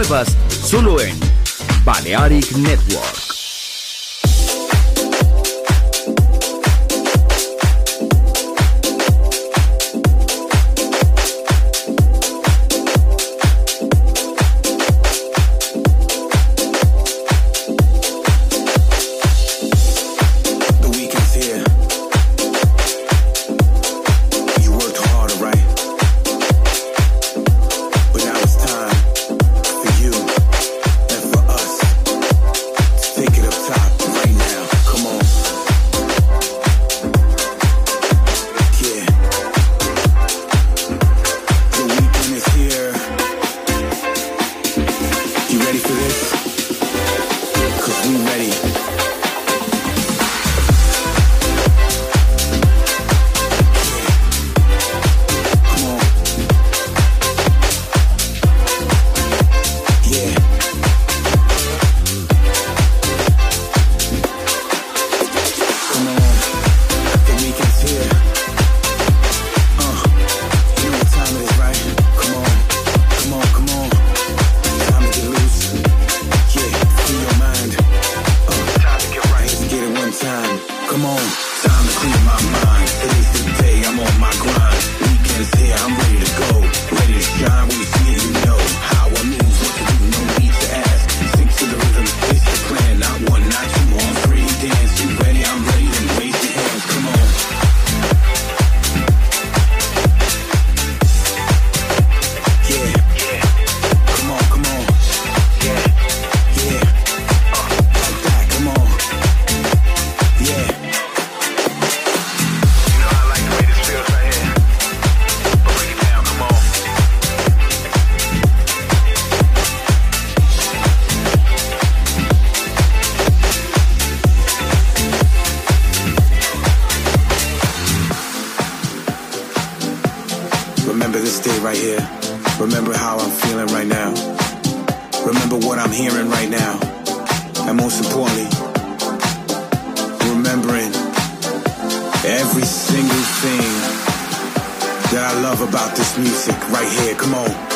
nuevas solo en Balearic Network. right here. Remember how I'm feeling right now. Remember what I'm hearing right now. And most importantly, remembering every single thing that I love about this music right here. Come on.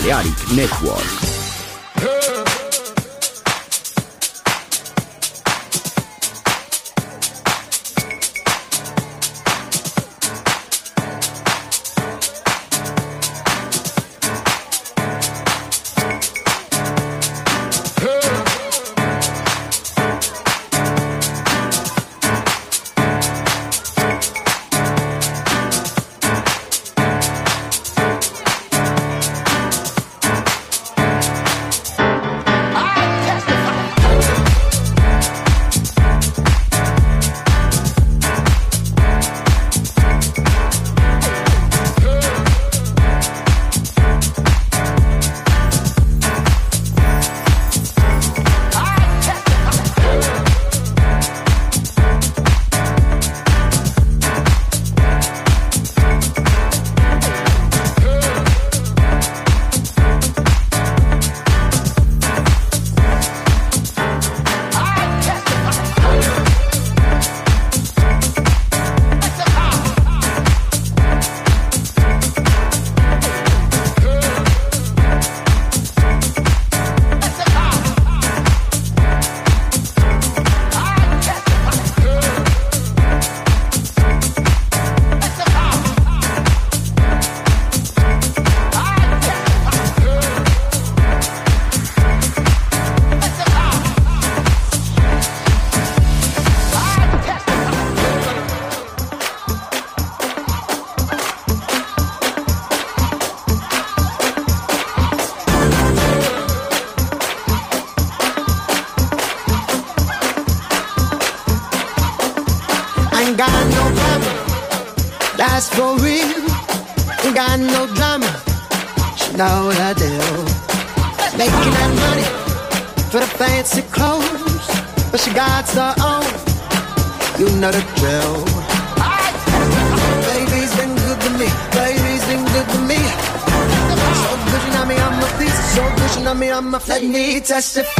Balearic Network. gotta tell. Baby's been good to me. Baby's been good to me. So good, you know me, I'm a piece. So good, you know me, I'm a flat. Let me testify.